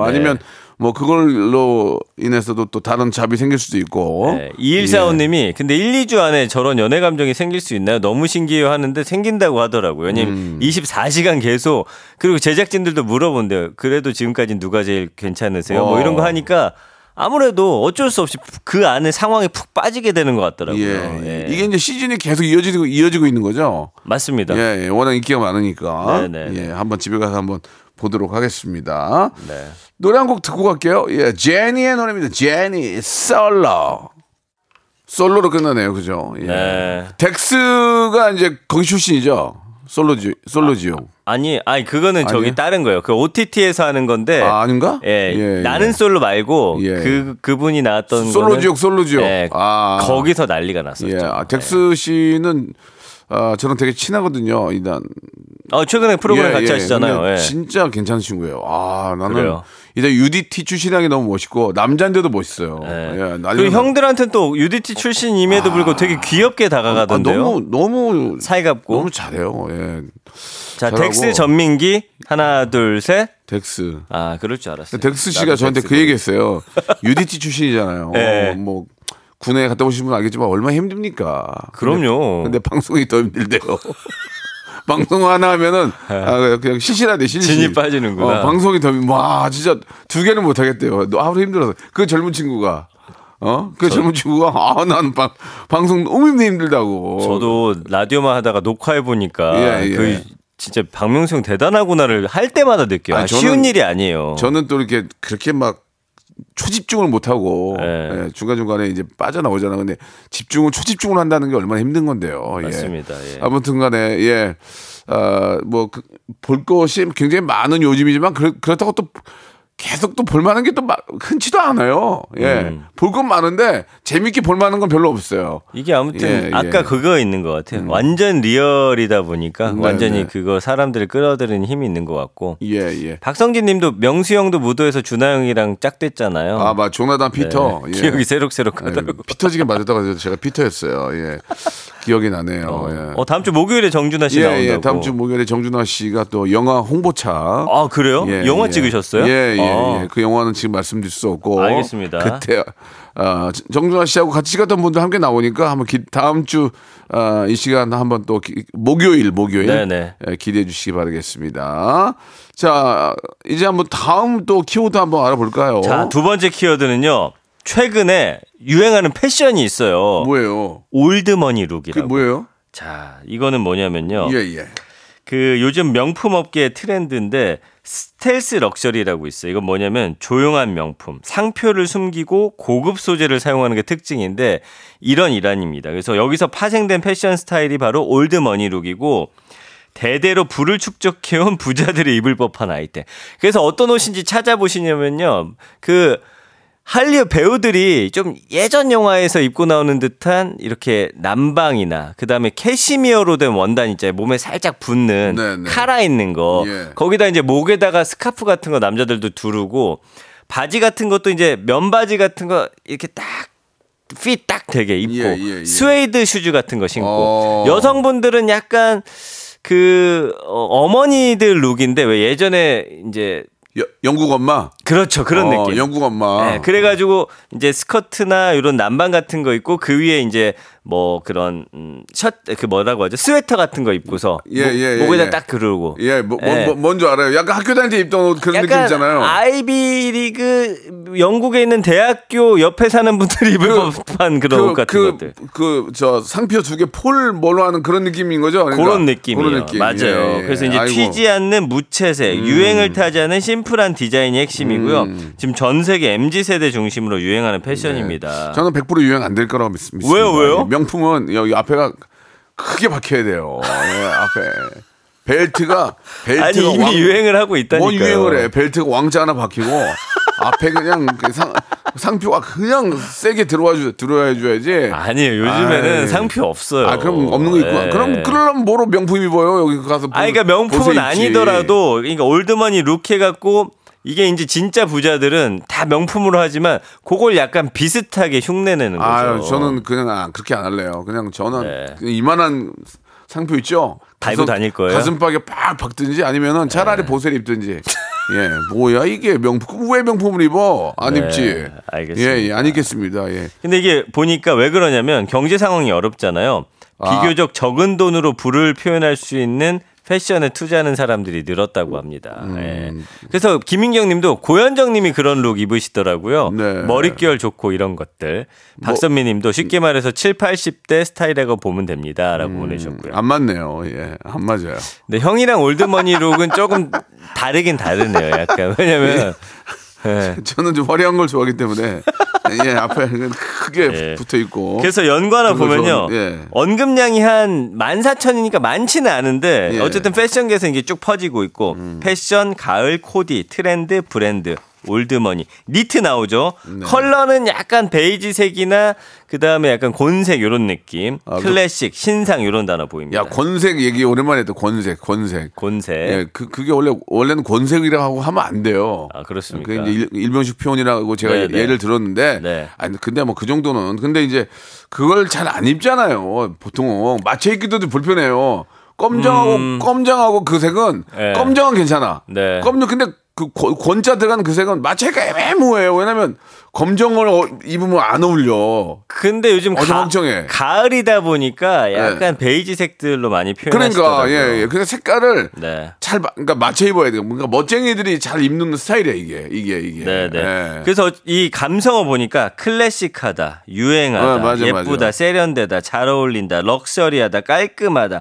아니면 네. 뭐 그걸로 인해서도 또 다른 잡이 생길 수도 있고. 네, 2145님이 근데 1, 2주 안에 저런 연애 감정이 생길 수 있나요? 너무 신기해요 하는데 생긴다고 하더라고요. 왜냐면 음. 24시간 계속 그리고 제작진들도 물어본대요. 그래도 지금까지 누가 제일 괜찮으세요? 뭐 어. 이런 거 하니까 아무래도 어쩔 수 없이 그 안에 상황에 푹 빠지게 되는 것 같더라고요. 예, 예. 이게 이제 시즌이 계속 이어지고 이어지고 있는 거죠. 맞습니다. 예, 예, 워낙 인기가 많으니까. 네, 네, 예, 네. 한번 집에 가서 한번 보도록 하겠습니다. 네. 노래 한 곡 듣고 갈게요. 예, 제니의 노래입니다. 제니 솔로. 솔로로 끝나네요, 그죠? 예. 네. 덱스가 이제 거기 출신이죠. 솔로지, 솔로지요. 아 니, 아니 그거는 저기 아니에요? 다른 거예요. 그 OTT에서 하는 건데. 아, 아닌가? 예, 예, 나는 예. 솔로 말고 예. 그 그분이 나왔던 솔로지옥, 솔로지옥. 예, 아. 거기서 난리가 났었죠. 예, 아, 덱스 씨는 아, 저랑 되게 친하거든요. 일단 어, 최근에 프로그램 예, 같이 예. 하시잖아요. 예. 진짜 괜찮은 친구예요. 아, 나는 그래요? 이제 UDT 출신하기 너무 멋있고 남자인데도 멋있어요. 예. 나- 형들한테는 또 UDT 출신임에도 불구하고 되게 귀엽게 아, 다가가던데요. 너무 너무 살갑고. 너무 잘해요. 예. 자, 잘하고. 덱스 전민기 하나 둘 셋. 덱스. 아, 그럴 줄 알았어요. 덱스 씨가 저한테 덱스 그 얘기했어요. UDT 출신이잖아요. 예. 어, 뭐 군에 갔다 오신 분 알겠지만 얼마나 힘듭니까? 그럼요. 근데, 근데 방송이 더 힘들대요. 방송 하나 하면은 아, 그냥 실실하대 실실. 진이 빠지는구나. 어, 방송이 더 와 진짜 두 개는 못 하겠대요. 하루 힘들어서 그 젊은 친구가 어? 그 젊은 친구가 아 나는 방 방송 너무 힘들다고. 저도 라디오만 하다가 녹화해 보니까 예, 예. 그 진짜 박명수 형 대단하구나를 할 때마다 느껴요. 아, 저는- 쉬운 일이 아니에요. 저는 또 이렇게 그렇게 막 초집중을 못 하고 예. 중간 중간에 이제 빠져나오잖아. 근데 집중을 초집중을 한다는 게 얼마나 힘든 건데요. 예. 맞습니다. 예. 아무튼 간에 예, 어뭐볼 것이 굉장히 많은 요즘이지만 그렇, 그렇다고 또 계속 또 볼만한 게 또 흔치도 않아요. 예, 음. 볼건 많은데 재밌게 볼만한 건 별로 없어요. 이게 아무튼 예, 예. 아까 그거 있는 것 같아요. 완전 리얼이다 보니까 네, 완전히 네. 그거 사람들을 끌어들이는 힘이 있는 것 같고. 예, 예. 박성진 님도 명수 형도 무도에서 준하 형이랑 짝됐잖아요. 아, 맞 조나단 피터. 네. 예. 기억이 예, 새록새록 하더라고. 피터지게 맞았다고 해서 제가 피터였어요. 예. 기억이 나네요. 예. 어, 다음 주 목요일에 정준하 씨 예, 나온다고. 예, 다음 주 목요일에 정준하 씨가 또 영화 홍보차. 아, 그래요? 영화 찍으셨어요? 예, 예, 아. 예. 그 영화는 지금 말씀드릴 수 없고. 알겠습니다. 그때 어, 정준하 씨하고 같이 갔던 분들 함께 나오니까 한번 기, 다음 주 어, 이 시간 한번 또 기- 목요일 목요일 네네. 예, 기대해 주시기 바라겠습니다. 자, 이제 한번 다음 또 키워드 한번 알아볼까요? 자, 두 번째 키워드는요. 최근에 유행하는 패션이 있어요. 뭐예요? 올드머니 그 룩이라고. 뭐예요? 자, 이거는 뭐냐면요. 예, 예. 그 요즘 명품 업계의 트렌드인데 stealth luxury라고 있어요. 이건 뭐냐면 조용한 명품, 상표를 숨기고 고급 소재를 사용하는 게 특징인데 이런 일환입니다. 그래서 여기서 파생된 패션 스타일이 바로 old money look이고 대대로 부를 축적해온 부자들이 입을 법한 아이템. 그래서 어떤 옷인지 찾아보시냐면요. 그 할리우드 배우들이 좀 예전 영화에서 입고 나오는 듯한 이렇게 남방이나 그다음에 캐시미어로 된 원단 있잖아요. 몸에 살짝 붙는 네, 네. 카라 있는 거. 예. 거기다 이제 목에다가 스카프 같은 거 남자들도 두르고 바지 같은 것도 이제 면바지 같은 거 이렇게 딱 핏딱 되게 입고 예, 예, 예. 스웨이드 슈즈 같은 거 신고 어. 여성분들은 약간 그 어, 어머니들 룩인데 왜 예전에 이제 여- 영국 엄마. 그렇죠 그런 어, 느낌. 영국 엄마. 네, 그래가지고 이제 스커트나 이런 남방 같은 거 입고 그 위에 이제 뭐 그런 음, 셔그 뭐라고 하죠 스웨터 같은 거 입고서 예, 목- 예, 예, 목에다 예. 딱 그러고 예, 뭐, 예. 뭐, 뭔줄 알아요. 약간 학교 다닐 때 입던 옷 그런 느낌 있잖아요. 아이비리그 영국에 있는 대학교 옆에 사는 분들이 입을 법한 그런 옷 같은 그, 것들 그, 저, 상표 두 개 폴 뭘로 하는 그런 느낌인 거죠? 그러니까 그런 느낌이에요. 그런 느낌. 맞아요. 예, 예. 그래서 이제 아이고. 음. 튀지 않는 무채색, 유행을 타지 않은 심플한 디자인이 핵심이고요. 지금 전 세계 MZ 세대 중심으로 유행하는 패션입니다. 네. 저는 100% 유행 안 될 거라고 믿- 믿습니다. 왜요, 왜요? 명품은 여기 앞에가 크게 박혀야 돼요. 예, 앞에. 벨트가, 벨트가. 아니 이미 왕- 유행을 하고 있다니까요. 뭔 유행을 해. 벨트가 왕자 하나 박히고 앞에 그냥 그 상, 상표가 그냥 세게 들어와 주, 들어와 줘야지. 아니에요. 요즘에는 아이. 상표 없어요. 아, 그럼 없는 거 있고. 예. 그럼, 그러려면 뭐로 명품 입어요? 여기 가서. 보- 아니, 그러니까 명품은. 아니더라도, 그러니까 올드머니 룩 해 갖고, 이게 이제 진짜 부자들은 다 명품으로 하지만, 그걸 약간 비슷하게 흉내내는 거죠. 아유, 저는 그냥 아, 그렇게 안 할래요. 그냥 저는 네. 그냥 이만한 상표 있죠? 달고 다닐 거예요? 네. 가슴팍에 팍 박든지 아니면은 차라리 보세를 입든지. 예, 뭐야 이게 명품 왜 명품을 입어? 안 네, 입지. 알겠습니다. 예, 예, 안 입겠습니다. 예. 근데 이게 보니까 왜 그러냐면, 경제 상황이 어렵잖아요. 아. 비교적 적은 돈으로 부를 표현할 수 있는 패션에 투자하는 사람들이 늘었다고 합니다. 음. 예. 그래서 김인경 님도 고현정 님이 그런 룩 입으시더라고요. 네. 뭐 머릿결 좋고 이런 것들. 박선미 님도 쉽게 말해서 7, 80년대 스타일이라고 보면 됩니다. 라고 보내셨고요. 안 맞네요. 예, 안 맞아요. 근데 형이랑 올드머니 룩은 조금 다르긴 다르네요. 약간. 왜냐면 예. 저는 좀 화려한 걸 좋아하기 때문에 예, 앞에 그냥 크게 예. 붙어 있고. 그래서 연관을 보면요. 좀, 예. 언급량이 한 14,000이니까 많지는 않은데 예. 음. 어쨌든 패션계에서 이게 쭉 퍼지고 있고 패션, 가을, 코디, 트렌드, 브랜드, 올드머니, 니트 나오죠. 네. 컬러는 약간 베이지색이나 그다음에 약간 곤색 요런 느낌. 아, 그- 클래식, 신상 요런 단어 보입니다. 야, 권색 얘기 오랜만에 했다. 권색, 권색. 곤색. 예, 그 그게 원래 원래는 권색이라고 하면 안 돼요. 아, 그렇습니까? 그 이제 일- 일본식 표현이라고 제가 네, 네. 예를 들었는데, 네. 아니 근데 뭐 그 정도는 근데 이제 그걸 잘 안 입잖아요. 보통 맞춰 입기도 불편해요. 검정하고 검정하고 그 색은 음. 네. 검정은 괜찮아. 네. 검정 근데 그 권- 권자 들어가는 그 색은 맞춰기가 애매모호해요. 왜냐면 검정을 어- 입으면 안 어울려. 근데 요즘 어제 가. 가을이다 보니까 약간 베이지색들로 많이 표현하시더라고요. 그러니까 예, 예. 그래서 색깔을 네. 잘 마- 그러니까 맞춰 입어야 돼요. 뭔가 멋쟁이들이 잘 입는 스타일이야 이게 이게 이게. 네 네. 예. 그래서 이 감성어 보니까 클래식하다, 유행하다, 어, 맞아, 예쁘다, 맞아. 세련되다, 잘 어울린다, 럭셔리하다, 깔끔하다.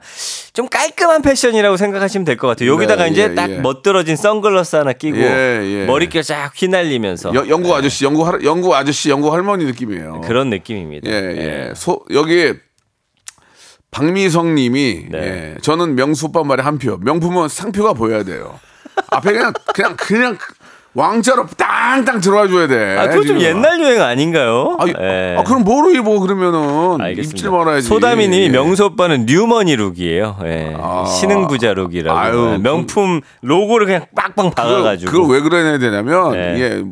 좀 깔끔한 패션이라고 생각하시면 될 것 같아요. 여기다가 네, 이제 예, 딱 예. 멋들어진 선글라스 하나 끼고 예, 예. 머릿결 쫙 휘날리면서 여- 영국 아저씨, 영국 할 영국 아저씨, 영국 할머니 느낌이에요. 그런 느낌입니다. 예, 예. 소 여기 박미성 님이 네. 예, 저는 명수 오빠 말에 한 표. 명품은 상표가 보여야 돼요. 앞에 그냥 그냥 그냥 왕자로 땅땅 들어와 줘야 돼. 아, 그거 좀. 옛날 유행 아닌가요? 아, 예. 아, 그럼 뭐로 입어 그러면은 알겠습니다. 입지를 말아야지. 소다미님이 예. 명수 오빠는 뉴머니 룩이에요. 예. 아. 신흥 부자 룩이라고. 아유, 예. 명품 로고를 그냥 빡빡 박아가지고. 그걸 왜 그래야 되냐면 예. 예,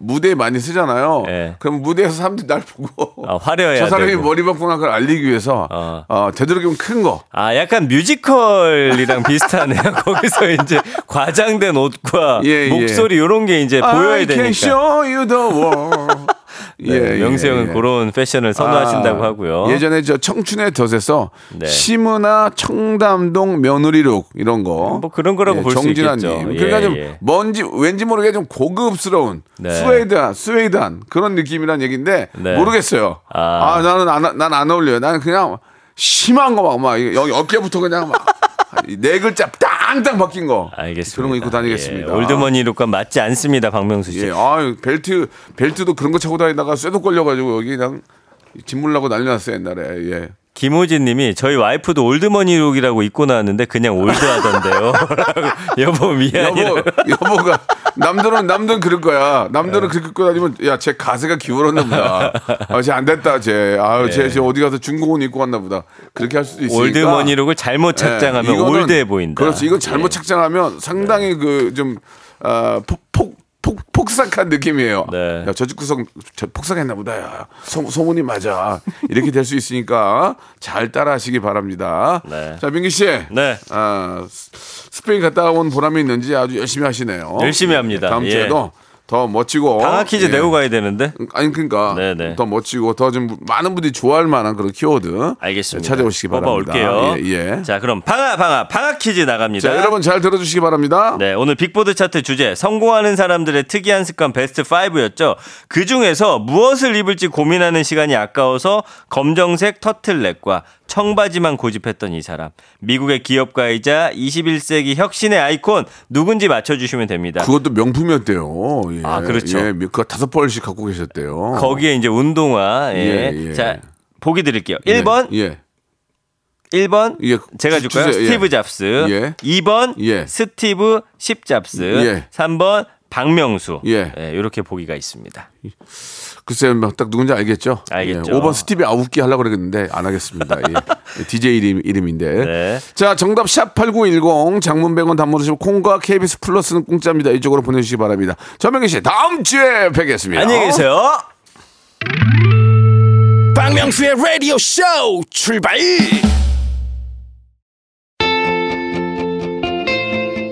무대에 많이 쓰잖아요. 예. 그럼 무대에서 사람들이 날 보고 아, 화려해야 저 사람이 되고. 머리 바꾸나 걸 알리기 위해서 어. 어, 되도록이면 큰 거. 아, 약간 뮤지컬이랑 비슷하네요. 거기서 이제 과장된 옷과 예, 예. 목소리 이런 게 이제 보여야 I 되니까. show you the world. 네, 명수 형은 그런 패션을 선호하신다고 아, 하고요. 예전에 저 청춘의 덫에서 네. 시문화 청담동 며느리룩 이런 거. 뭐 그런 거라고 볼수 정진아님. 있겠죠. 그러니까 예, 좀 예. 뭔지 왠지 모르게 좀 고급스러운 네. 스웨이드한 스웨이드한 그런 느낌이란 얘기인데 네. 모르겠어요. 아. 아, 나는 안, 난 안 어울려요. 나는 그냥 심한 거 막막 여기 어깨부터 그냥 막 네 글자 땅땅 박힌 거. 알겠습니다. 그런 거 입고 다니겠습니다. 예, 올드머니 룩과 맞지 않습니다, 박명수 씨. 예, 아 벨트 벨트도 그런 거 차고 다니다가 쇠독 올려가지고 여기 그냥 짓물 나고 난리 났어요 옛날에. 예. 김호진 님이 저희 와이프도 올드머니 룩이라고 입고 나왔는데 그냥 올드하던데요. 여보 미안해요. 여보, 여보가 남들은 남들은 그럴 거야. 남들은 그렇게 입고 다니면 야 쟤 가세가 기울었나 보다. 아쟤 안 됐다 쟤. 아유 쟤, 쟤 어디 가서 중고옷 입고 왔나 보다. 그렇게 할 수도 있으니까. 올드머니 룩을 잘못 착장하면 예, 이거는 올드해 보인다. 그렇지. 이건 잘못 예. 착장하면 상당히 그 좀 아, 폭, 폭, 폭, 폭삭한 느낌이에요. 네. 야, 저 집 구석 저 폭삭했나 보다. 야. 소, 소문이 맞아. 이렇게 될 수 있으니까 잘 따라하시기 바랍니다. 네. 자, 민기 씨. 네. 아, 스- 스페인 갔다 온 보람이 있는지 아주 열심히 하시네요. 열심히 합니다. 다음 예. 주에도 더 멋지고 방학 퀴즈 예. 내고 가야 되는데. 아니 그러니까 네네. 더 멋지고 더 좀 많은 분들이 좋아할 만한 그런 키워드 알겠습니다. 찾아오시기 바랍니다. 뽑아올게요. 예, 예. 자, 그럼 방아 방아 방아 퀴즈 나갑니다. 자, 여러분 잘 들어주시기 바랍니다. 네, 오늘 빅보드 차트 주제 성공하는 사람들의 특이한 습관 베스트 5였죠. 그 중에서 무엇을 입을지 고민하는 시간이 아까워서 검정색 터틀넥과 청바지만 고집했던 이 사람. 미국의 기업가이자 21세기 혁신의 아이콘 누군지 맞춰주시면 됩니다. 그것도 명품이었대요. 예. 아, 그렇죠. 예, 그거 다섯 벌씩 갖고 계셨대요. 거기에 이제 운동화. 예. 예, 예. 자, 보기 드릴게요. 예, 1번, 예. 1번 예, 제가 주- 줄까요? 주세요. 예. 스티브 잡스. 예. 2번 예. 스티브 십잡스. 예. 3번 박명수. 예. 이렇게 보기가 있습니다. 글쎄요, 뭐딱 누군지 알겠죠? 알겠죠. 예, 5번 스티비 아웃기 하려고 그랬는데 안 하겠습니다. 예. DJ 이름, 이름인데. 네. 자, 정답 샵8910 장문 100원 단문 50이고 콩과 KBS 플러스는 공짜입니다. 이쪽으로 보내주시기 바랍니다. 전민기 씨, 다음 주에 뵙겠습니다. 안녕히 계세요. 박명수의 라디오 쇼 출발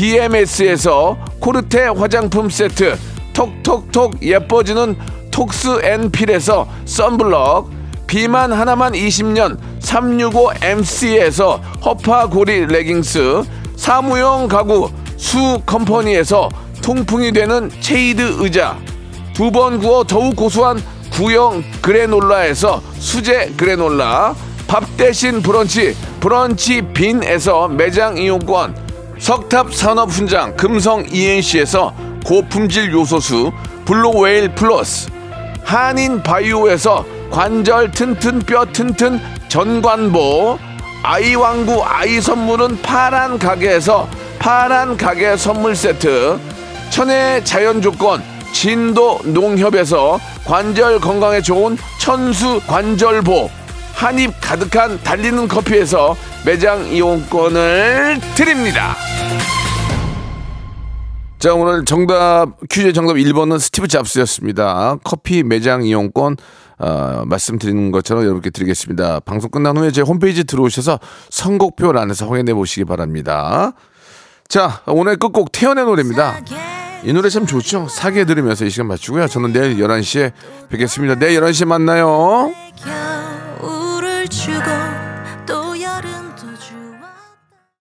DMS에서 코르테 화장품 세트 톡톡톡 예뻐지는 톡스 앤 필에서 썬블럭 비만 하나만 20년 365MC에서 허파고리 레깅스 사무용 가구 수 컴퍼니에서 통풍이 되는 체이드 의자 두 번 구워 더욱 고소한 구형 그래놀라에서 수제 그래놀라 밥 대신 브런치 브런치 빈에서 매장 이용권 석탑 산업 훈장 금성 ENC에서 고품질 요소수 블루웨일 플러스 한인 바이오에서 관절 튼튼 뼈 튼튼 전관보 아이왕구 아이 선물은 파란 가게에서 파란 가게 선물 세트 천혜 자연 조건 진도 농협에서 관절 건강에 좋은 천수 관절보 한입 가득한 달리는 커피에서 매장 이용권을 드립니다. 자, 오늘 정답, 퀴즈 정답 1번은 스티브 잡스였습니다. 커피 매장 이용권, 어, 말씀드리는 것처럼 여러분께 드리겠습니다. 방송 끝난 후에 제 홈페이지 들어오셔서 선곡표 란에서 확인해 보시기 바랍니다. 자, 오늘 끝곡 태연의 노래입니다. 이 노래 참 좋죠? 사계 들으면서 이 시간 맞추고요. 저는 내일 11시에 뵙겠습니다. 내일 11시에 만나요. 去过。